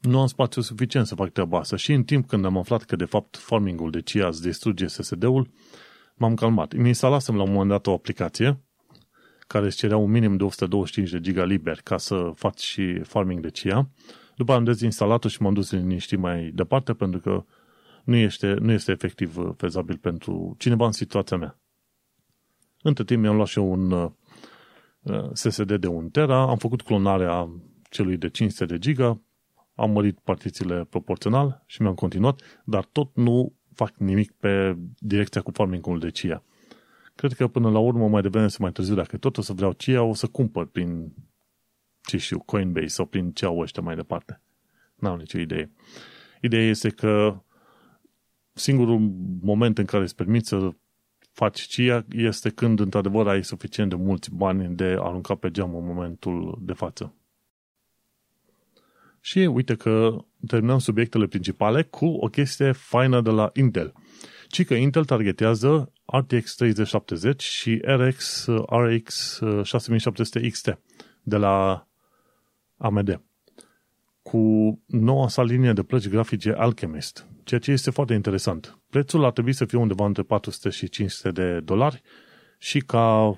nu am spațiu suficient să fac treaba asta. Și în timp când am aflat că, de fapt, farmingul de CIA îți distruge SSD-ul, m-am calmat. Îmi instalasem la un moment dat o aplicație care îți cerea un minim de 125 de giga liber ca să faci și farming de CIA. După am dezinstalat-o și m-am dus liniștit mai departe pentru că nu este, nu este efectiv fezabil pentru cineva în situația mea. Între timp mi-am luat și eu un uh, SSD de 1 tera, am făcut clonarea celui de 500 de giga, am mărit partițiile proporțional și mi-am continuat, dar tot nu fac nimic pe direcția cu farming-ul de CIA. Cred că până la urmă, mai devreme să mai târziu, dacă tot o să vreau CIA, o să cumpăr prin, ce știu, Coinbase sau prin ce au ăștia mai departe. N-am nicio idee. Ideea este că singurul moment în care îți permit să faci CIA este când într-adevăr ai suficient de mulți bani de arunca pe geam în momentul de față. Și uite că terminăm subiectele principale cu o chestie faină de la Intel. Ci că Intel targetează RTX 3070 și RX RX 6700 XT de la AMD cu noua sa linie de plăci grafice Alchemist, ceea ce este foarte interesant. Prețul ar trebui să fie undeva între 400 și 500 de dolari și ca,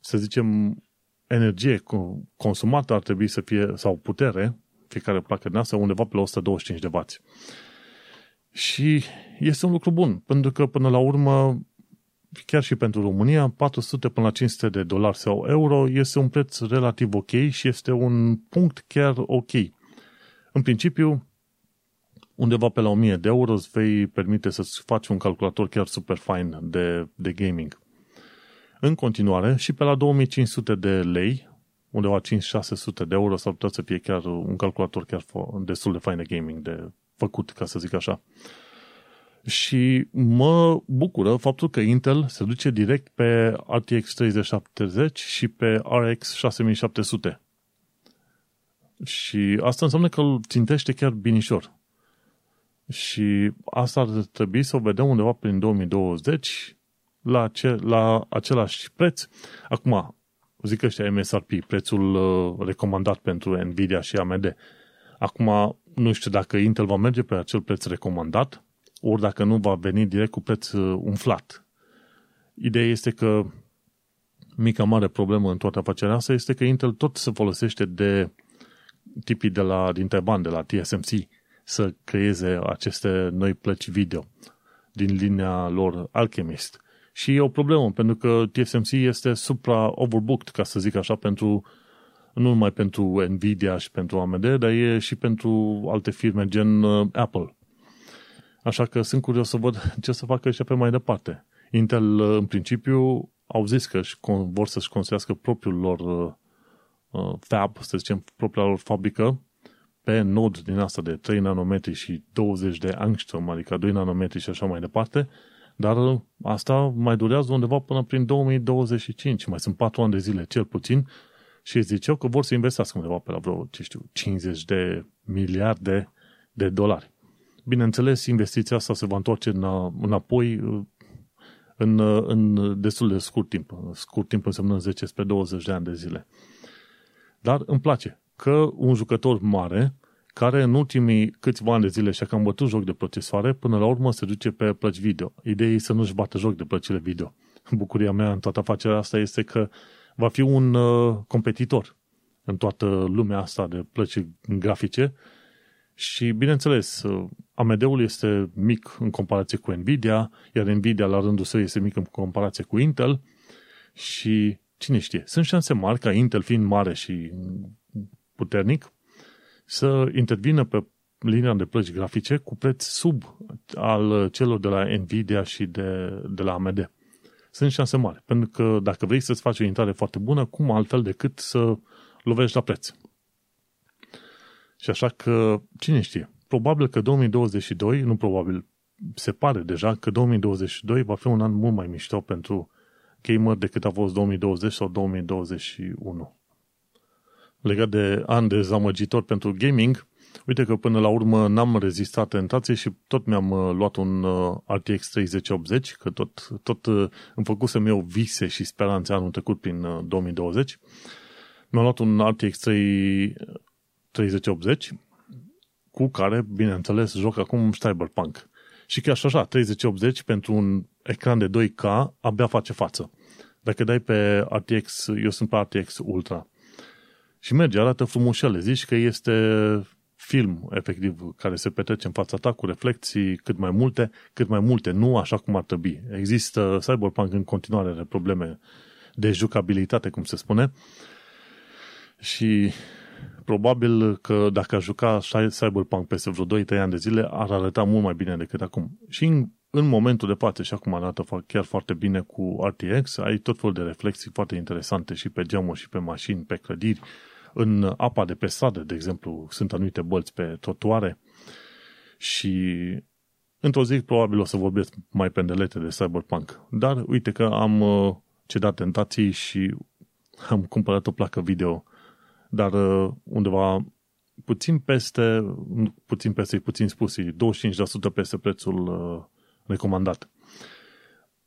să zicem, energie consumată ar trebui să fie, sau putere, fiecare placă din asta, undeva pe la 125 de W. Și este un lucru bun, pentru că până la urmă, chiar și pentru România, 400 până la 500 de dolari sau euro este un preț relativ ok și este un punct chiar ok. În principiu, undeva pe la 1000 de euro îți vei permite să-ți faci un calculator chiar super fine de, de gaming. În continuare, și pe la 2500 de lei, undeva 5-600 de euro, s-ar putea să fie chiar un calculator chiar destul de fain de gaming, de făcut, ca să zic așa. Și mă bucură faptul că Intel se duce direct pe RTX 3070 și pe RX 6700. Și asta înseamnă că îl țintește chiar binișor. Și asta ar trebui să o vedem undeva prin 2020 la, ace- la același preț. Acum, zic ăștia MSRP, prețul uh, recomandat pentru Nvidia și AMD. Acum, nu știu dacă Intel va merge pe acel preț recomandat, ori dacă nu va veni direct cu preț uh, umflat. Ideea este că mica mare problemă în toată afacerea asta este că Intel tot se folosește de tipii de la, din Taiwan, de la TSMC, să creeze aceste noi plăci video din linia lor Alchemist. Și e o problemă, pentru că TSMC este supra-overbooked, ca să zic așa, pentru nu numai pentru Nvidia și pentru AMD, dar e și pentru alte firme gen uh, Apple. Așa că sunt curios să văd ce să facă și pe mai departe. Intel, uh, în principiu, au zis că vor să-și construiască propriul lor uh, fab, să zicem, propria lor fabrică, pe nod din asta de 3 nanometri și 20 de angstrom, adică 2 nanometri și așa mai departe, dar asta mai durează undeva până prin 2025, mai sunt 4 ani de zile cel puțin, și ziceau că vor să investească undeva pe la vreo, ce știu, 50 de miliarde de dolari. Bineînțeles, investiția asta se va întoarce înapoi în, în destul de scurt timp. Scurt timp înseamnă 10 spre 20 de ani de zile. Dar îmi place că un jucător mare, care în ultimii câțiva ani de zile și-a cam bătut joc de procesoare, până la urmă se duce pe plăci video. Ideea e să nu-și bată joc de plăcile video. Bucuria mea în toată afacerea asta este că va fi un uh, competitor în toată lumea asta de plăci grafice și, bineînțeles, uh, AMD-ul este mic în comparație cu Nvidia, iar Nvidia la rândul său este mic în comparație cu Intel și cine știe, sunt șanse mari ca Intel fiind mare și puternic să intervină pe linia de plăci grafice cu preț sub al celor de la Nvidia și de, de la AMD. Sunt șanse mari, pentru că dacă vrei să-ți faci o intrare foarte bună, cum altfel decât să lovești la preț. Și așa că, cine știe, probabil că 2022, nu probabil, se pare deja că 2022 va fi un an mult mai mișto pentru gamer decât a fost 2020 sau 2021. Legat de an dezamăgitor pentru gaming, uite că până la urmă n-am rezistat tentației și tot mi-am uh, luat un uh, RTX 3080, că tot, tot uh, îmi făcusem eu vise și speranțe anul trecut prin 2020. Mi-am luat un RTX 3, 3080 cu care, bineînțeles, joc acum Cyberpunk. Și chiar și așa, 3080 pentru un ecran de 2K abia face față. Dacă dai pe RTX, eu sunt pe RTX Ultra, și merge, arată frumușele. Zici că este film, efectiv, care se petrece în fața ta cu reflexii cât mai multe, cât mai multe, nu așa cum ar trebui. Există Cyberpunk în continuare are probleme de jucabilitate, cum se spune, și probabil că dacă a juca Cyberpunk peste vreo 2-3 ani de zile, ar arăta mult mai bine decât acum. Și în, în momentul de față, și acum arată chiar foarte bine cu RTX, ai tot felul de reflexii foarte interesante și pe geamuri, și pe mașini, pe clădiri, în apa de pe stradă, de exemplu, sunt anumite bălți pe trotuare și într-o zi probabil o să vorbesc mai pendelete de Cyberpunk. Dar uite că am uh, cedat tentații și am cumpărat o placă video dar uh, undeva puțin peste, puțin peste, puțin spus, 25% peste prețul uh, recomandat.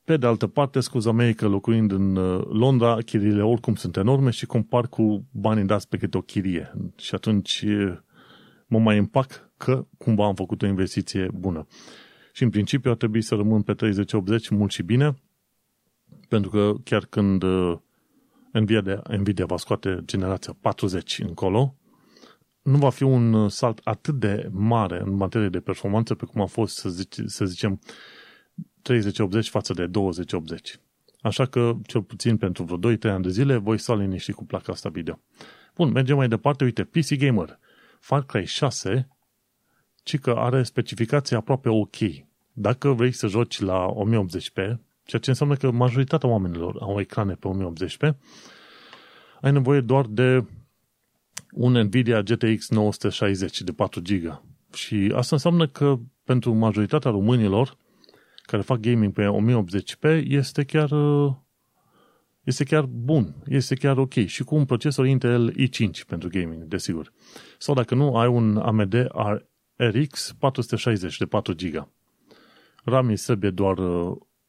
Pe de altă parte, scuza mea că locuind în uh, Londra, chiriile oricum sunt enorme și compar cu banii dați pe câte o chirie. Și atunci mă mai împac că cumva am făcut o investiție bună. Și în principiu ar trebui să rămân pe 30-80 mult și bine, pentru că chiar când Nvidia, de, Nvidia va scoate generația 40 încolo, nu va fi un salt atât de mare în materie de performanță pe cum a fost, să, zice, să zicem, 3080 față de 2080. Așa că, cel puțin pentru vreo 2-3 ani de zile, voi sta liniștit cu placa asta video. Bun, mergem mai departe. Uite, PC Gamer. Far Cry 6, ci că are specificații aproape ok. Dacă vrei să joci la 1080p, ceea ce înseamnă că majoritatea oamenilor au ecrane pe 1080p, ai nevoie doar de un Nvidia GTX 960 de 4 GB. Și asta înseamnă că pentru majoritatea românilor care fac gaming pe 1080p este chiar este chiar bun, este chiar ok și cu un procesor Intel i5 pentru gaming, desigur. Sau dacă nu, ai un AMD RX 460 de 4 GB. RAM îi trebuie doar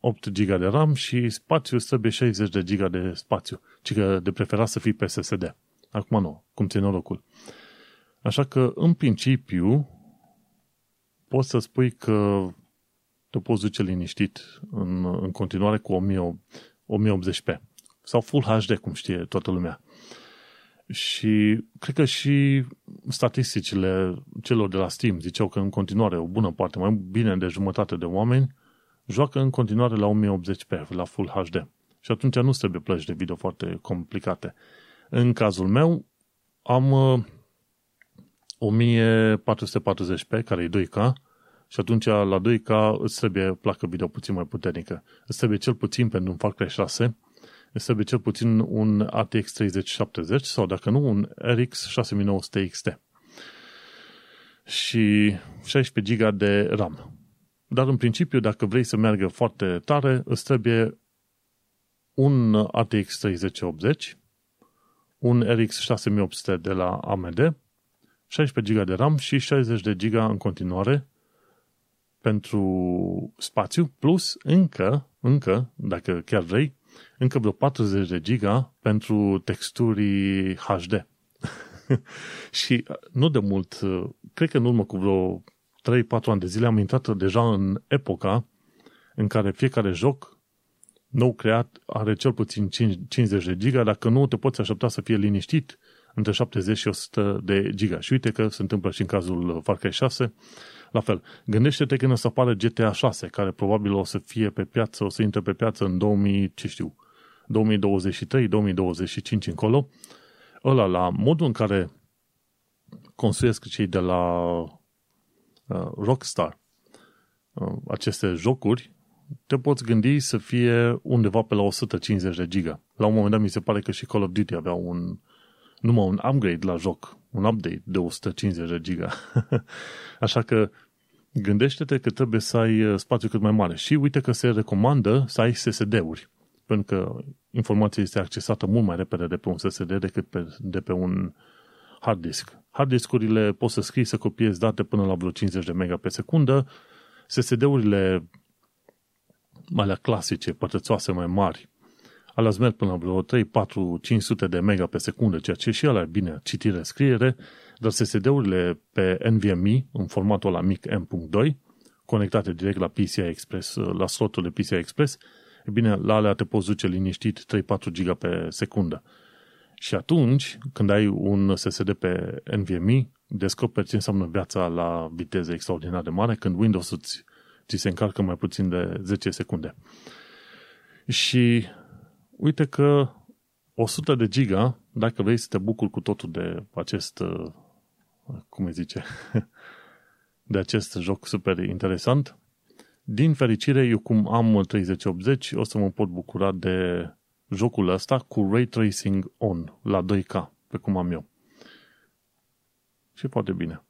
8 uh, GB de RAM și spațiu trebuie 60 de GB de spațiu, ci că de preferat să fii pe SSD. Acum nu, cum ți norocul. Așa că, în principiu, poți să spui că te poți duce liniștit în, în continuare cu 1080p sau Full HD, cum știe toată lumea. Și cred că și statisticile celor de la Steam ziceau că în continuare o bună parte, mai bine de jumătate de oameni, joacă în continuare la 1080p, la Full HD. Și atunci nu trebuie plăci de video foarte complicate. În cazul meu, am 1440p, care e 2K, și atunci la 2K îți trebuie placă video puțin mai puternică. Îți trebuie cel puțin pentru un Far Cry 6, îți trebuie cel puțin un RTX 3070 sau dacă nu un RX 6900 XT. Și 16 GB de RAM. Dar în principiu, dacă vrei să meargă foarte tare, îți trebuie un RTX 3080, un RX 6800 de la AMD, 16 GB de RAM și 60 de GB în continuare pentru spațiu, plus încă, încă, dacă chiar vrei, încă vreo 40 de giga pentru texturi HD. și nu de mult, cred că în urmă cu vreo 3-4 ani de zile am intrat deja în epoca în care fiecare joc nou creat are cel puțin 50 de giga, dacă nu te poți aștepta să fie liniștit între 70 și 100 de giga. Și uite că se întâmplă și în cazul Far Cry 6, la fel, gândește-te când o să apară GTA 6, care probabil o să fie pe piață, o să intre pe piață în 2000, ce știu, 2023, 2025 încolo, ăla la modul în care construiesc cei de la uh, Rockstar uh, aceste jocuri, te poți gândi să fie undeva pe la 150 de giga. La un moment dat mi se pare că și Call of Duty avea un, numai un upgrade la joc, un update de 150 de giga. Așa că gândește-te că trebuie să ai uh, spațiu cât mai mare. Și uite că se recomandă să ai SSD-uri, pentru că informația este accesată mult mai repede de pe un SSD decât pe, de pe un hard disk. Hard discurile poți să scrii, să copiezi date până la vreo 50 de mega pe secundă. SSD-urile alea clasice, pătrățoase mai mari, alea merg până la vreo 3, 4, 500 de mega pe secundă, ceea ce și alea bine, citire, scriere, dar SSD-urile pe NVMe, în formatul la mic M.2, conectate direct la PCI Express, la slotul de PCI Express, e bine, la alea te poți duce liniștit 3-4 GB pe secundă. Și atunci, când ai un SSD pe NVMe, descoperi ce înseamnă viața la viteză extraordinar de mare când Windows ți, ți se încarcă mai puțin de 10 secunde. Și uite că 100 de giga, dacă vrei să te bucuri cu totul de acest, cum îi zice, de acest joc super interesant, din fericire, eu cum am 3080, o să mă pot bucura de jocul ăsta cu Ray Tracing on, la 2K, pe cum am eu. Și foarte bine.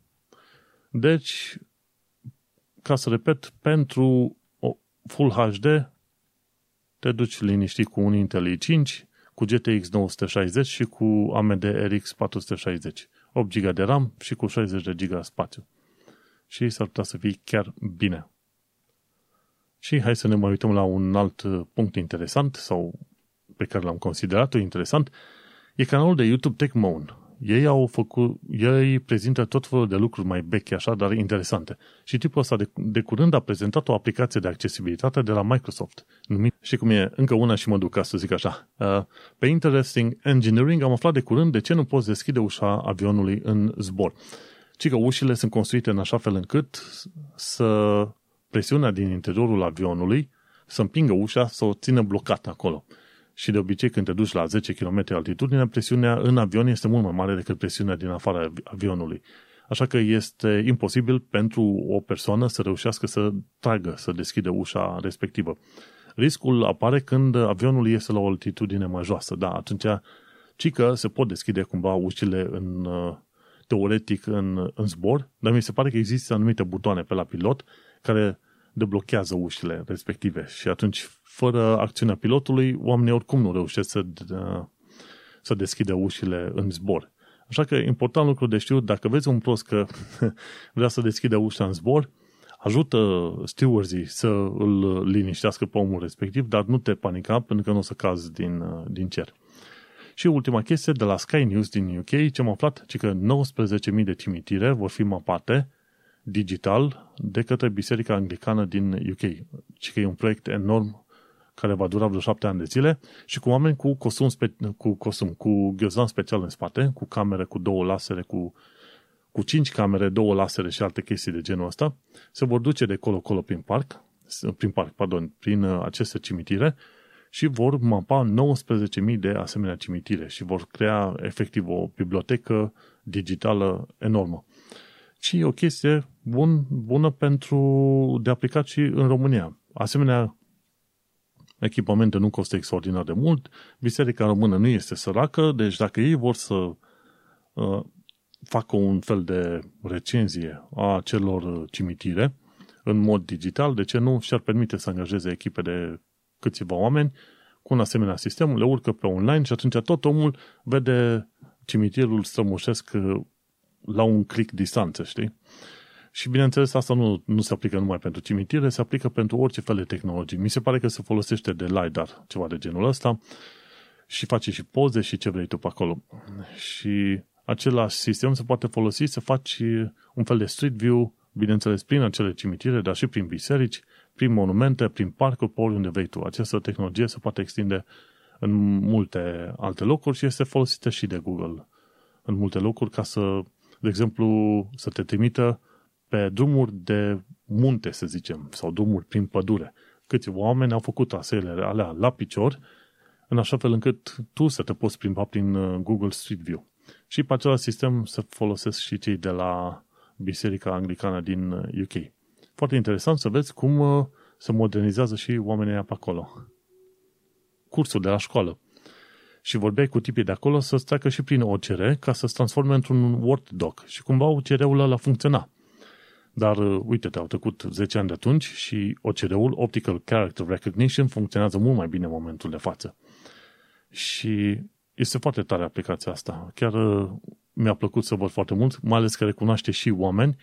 Deci, ca să repet, pentru Full HD te duci liniștit cu un Intel i5, cu GTX 960 și cu AMD RX 460. 8 GB de RAM și cu 60 de GB spațiu. Și s-ar putea să fie chiar bine. Și hai să ne mai uităm la un alt uh, punct interesant sau pe care l-am considerat interesant. E canalul de YouTube TechMoan. Ei au făcut, ei prezintă tot felul de lucruri mai vechi, așa, dar interesante. Și tipul ăsta de, de curând a prezentat o aplicație de accesibilitate de la Microsoft. Numit, și cum e încă una și mă duc ca să zic așa. Uh, pe Interesting Engineering am aflat de curând de ce nu poți deschide ușa avionului în zbor. Ci că ușile sunt construite în așa fel încât să presiunea din interiorul avionului să împingă ușa să o țină blocată acolo. Și de obicei când te duci la 10 km altitudine, presiunea în avion este mult mai mare decât presiunea din afara avionului. Așa că este imposibil pentru o persoană să reușească să tragă, să deschide ușa respectivă. Riscul apare când avionul este la o altitudine mai joasă. Da, atunci ci că se pot deschide cumva ușile în, teoretic în, în zbor, dar mi se pare că există anumite butoane pe la pilot care deblochează ușile respective și atunci, fără acțiunea pilotului, oamenii oricum nu reușesc să, să deschidă ușile în zbor. Așa că important lucru de știut, dacă vezi un prost că vrea să deschide ușa în zbor, ajută stewardsii să îl liniștească pe omul respectiv, dar nu te panica pentru că nu o să cazi din, din cer. Și ultima chestie, de la Sky News din UK, ce am aflat, ci că 19.000 de cimitire vor fi mapate digital de către Biserica Anglicană din UK. Și că e un proiect enorm care va dura vreo șapte ani de zile și cu oameni cu costum, spe- cu, costum, cu ghiozdan special în spate, cu camere, cu două lasere, cu, cu cinci camere, două lasere și alte chestii de genul ăsta, se vor duce de colo-colo prin parc, prin parc, pardon, prin uh, aceste cimitire și vor mapa 19.000 de asemenea cimitire și vor crea efectiv o bibliotecă digitală enormă ci e o chestie bun, bună pentru de aplicat și în România. Asemenea, echipamente nu costă extraordinar de mult, biserica română nu este săracă, deci dacă ei vor să uh, facă un fel de recenzie a celor cimitire în mod digital, de ce nu și-ar permite să angajeze echipe de câțiva oameni cu un asemenea sistem, le urcă pe online și atunci tot omul vede cimitirul strămoșesc la un click distanță, știi? Și bineînțeles, asta nu, nu se aplică numai pentru cimitire, se aplică pentru orice fel de tehnologie. Mi se pare că se folosește de LiDAR, ceva de genul ăsta, și face și poze și ce vrei tu pe acolo. Și același sistem se poate folosi să faci un fel de street view, bineînțeles, prin acele cimitire, dar și prin biserici, prin monumente, prin parcuri, pe oriunde vrei tu. Această tehnologie se poate extinde în multe alte locuri și este folosită și de Google în multe locuri ca să de exemplu, să te trimită pe drumuri de munte, să zicem, sau drumuri prin pădure. Câți oameni au făcut traseele alea la picior, în așa fel încât tu să te poți plimba prin uh, Google Street View. Și pe același sistem să folosesc și cei de la Biserica Anglicană din UK. Uh, Foarte interesant să vezi cum uh, se modernizează și oamenii pe acolo. Cursul de la școală și vorbeai cu tipii de acolo să-ți treacă și prin OCR ca să-ți transforme într-un Word doc. Și cumva OCR-ul ăla funcționa. Dar, uh, uite-te, au trecut 10 ani de atunci și OCR-ul, Optical Character Recognition, funcționează mult mai bine în momentul de față. Și este foarte tare aplicația asta. Chiar uh, mi-a plăcut să văd foarte mult, mai ales că recunoaște și oameni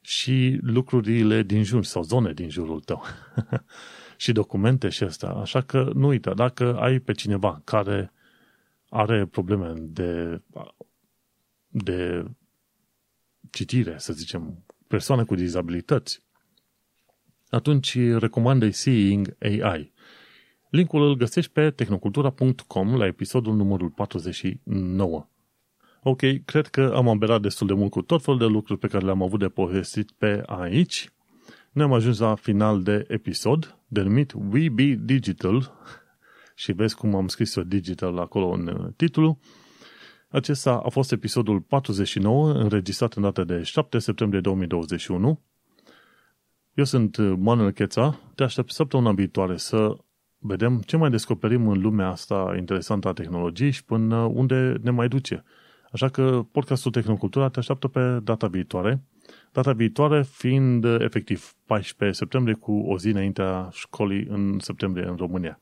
și lucrurile din jur sau zone din jurul tău. și documente și asta. Așa că nu uita, dacă ai pe cineva care are probleme de, de citire, să zicem, persoane cu dizabilități, atunci recomandă Seeing AI. Linkul îl găsești pe tehnocultura.com la episodul numărul 49. Ok, cred că am aberat destul de mult cu tot felul de lucruri pe care le-am avut de povestit pe aici. Ne am ajuns la final de episod, denumit We Be Digital, și vezi cum am scris-o digital acolo în uh, titlu. Acesta a fost episodul 49, înregistrat în data de 7 septembrie 2021. Eu sunt uh, Manuel Cheța, te aștept săptămâna viitoare să vedem ce mai descoperim în lumea asta interesantă a tehnologiei și până unde ne mai duce. Așa că podcastul Tehnocultura te așteaptă pe data viitoare. Data viitoare fiind uh, efectiv 14 septembrie cu o zi înaintea școlii în septembrie în România.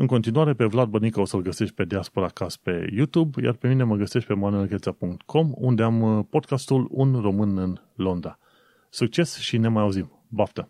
În continuare, pe Vlad Bănică o să-l găsești pe Diaspora Cast pe YouTube, iar pe mine mă găsești pe manuelcheța.com, unde am uh, podcastul Un Român în Londra. Succes și ne mai auzim! Baftă!